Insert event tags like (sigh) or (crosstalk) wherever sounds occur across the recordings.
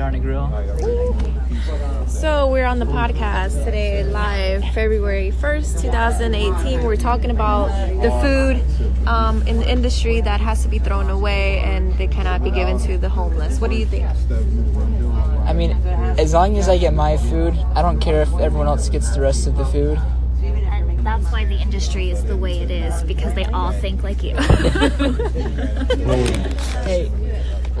Darn a Grill. So we're on the podcast today, live February 1st, 2018. We're talking about the food um, in the industry that has to be thrown away and they cannot be given to the homeless. What do you think? I mean, as long as I get my food, I don't care if everyone else gets the rest of the food. That's why the industry is the way it is because they all think like you. (laughs) (laughs) Hey,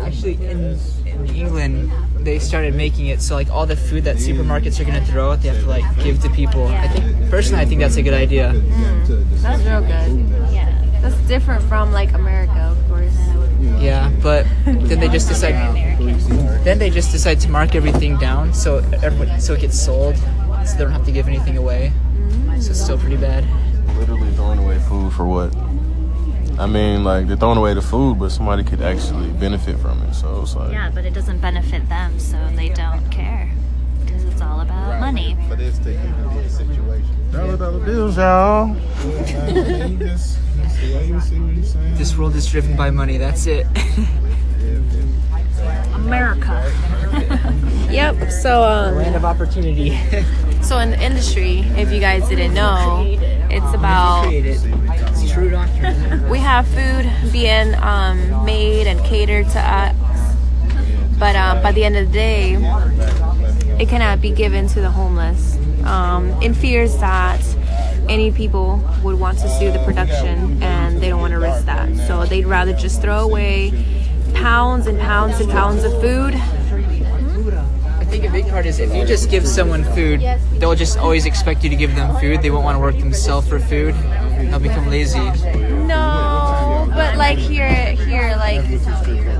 actually, in, in England, they started making it so like all the food that supermarkets are gonna throw, out they have to like give to people. I think personally, I think that's a good idea. Mm. That's real good. yeah. That's different from like America, of course. Yeah, but then they just decide. Then they just decide to mark everything down so everyone, so it gets sold, so they don't have to give anything away. So it's still pretty bad. literally throwing away food for what? I mean, like they're throwing away the food, but somebody could actually benefit from it. So it's like, Yeah, but it doesn't benefit them, so they don't care because it's all about money. For this to even be a situation. dollar dollar bills, y'all. Just- the way you see what he's saying. This world is driven by money. That's it. America. (laughs) Yep. So um, Land of opportunity. (laughs) so in the industry, if you guys didn't know, it's about It's true doctrine. Have food being um, made and catered to us, but um, by the end of the day, it cannot be given to the homeless. Um, in fears that any people would want to sue the production, and they don't want to risk that, so they'd rather just throw away pounds and pounds and pounds of food. I think a big part is if you just give someone food, they'll just always expect you to give them food. They won't want to work themselves for food. They'll become lazy. No, like here, here, like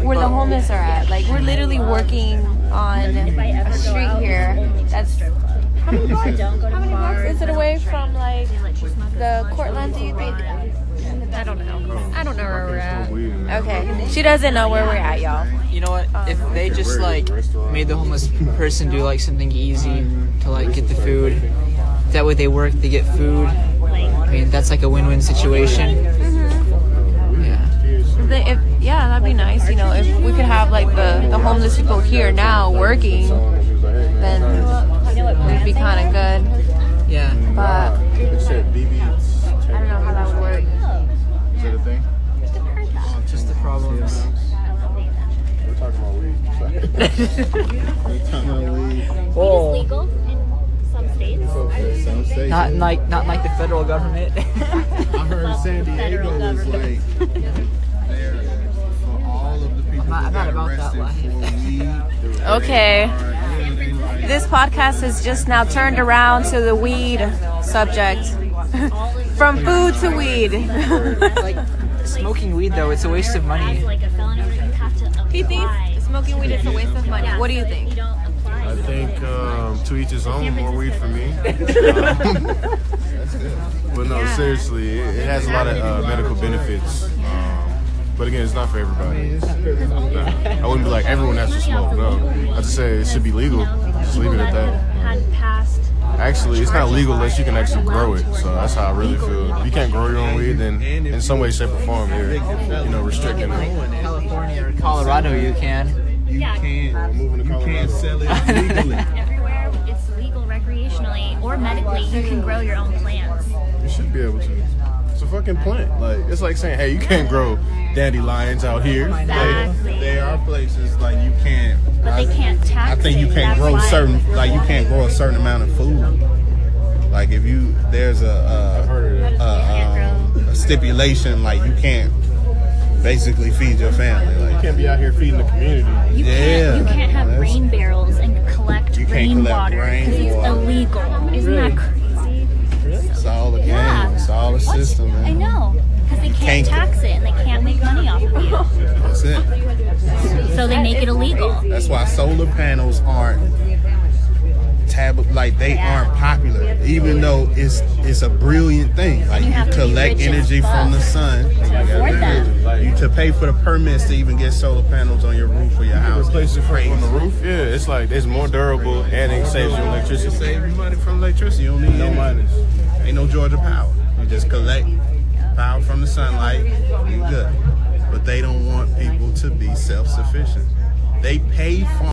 where the homeless are at, like we're literally working on a street here. That's how many blocks? How many blocks is it away from like the Cortland? Do you think? I don't know. I don't know where we're at. Okay, she doesn't know where we're at, y'all. You know what? If they just like made the homeless person do like something easy to like get the food, that way they work, they get food. I mean, that's like a win-win situation. Yeah. If, yeah, that'd be nice. You know, if we could have like the the homeless people here now working, then it'd be kind of good. Yeah. But It said I don't know how that would work. Is that a thing? Just oh, the problems. We're talking about weed. (laughs) We're talking about weed. Oh, Legal in some states. Some states. not like not like the federal government. (laughs) I heard San Diego was like there for all of the people I'm not- I'm that not got about that life. for weed. they (laughs) were- Okay. they are- they like- This podcast has just now turned around to the weed subject. (laughs) From food to weed. like (laughs) smoking weed though, it's a waste of money. Like a felony, you have to apply. he thinks smoking weed is a waste of money. What do you You think? I think um, to each his own. More weed for me. but no, seriously, it, it has a lot of uh, medical benefits. But again, it's not for everybody. No. I wouldn't be like everyone has to smoke. No, I just say it should be legal. Just leave it at that. Actually, it's not legal unless you can actually grow it. So that's how I really feel. If you can't grow your own weed, then in some way, shape, or form, you're you know restricting it. California or Colorado, you can. You can't. You can't sell it (laughs) legally. Everywhere it's legal recreationally or medically, you can grow your own plants. You should be able to. It's a fucking plant. Like it's like saying, hey, you can't grow dandelions out here. Like, There are places like you can't. But they can't tax I think you can't grow certain like you can't grow a certain amount of food. Like if you there's a a, a, um, a stipulation like you can't basically feed your family. Like you can't be out here feeding the community. You Yeah. can't, you can't have That's- rain barrels and collect You rainwater because it's illegal. Isn't that crazy? It's all a game. Yeah. It's all a system, man. I know. Because they can't Can't- tax it and they can't make money off of you. That's it. So they make it illegal. That's why solar panels aren't like they aren't popular, even though it's it's a brilliant thing. Like You you, to be collect rich as energy from the sun. To afford them. You to pay for the permits to even get solar panels on your roof or your house. Replace it from on the roof. Yeah, it's like it's more durable and it saves you electricity. Save you money from electricity. You don't need no money. Ain't no Georgia power. You just collect power from the sunlight. You good. But they don't want people to be self-sufficient. They pay for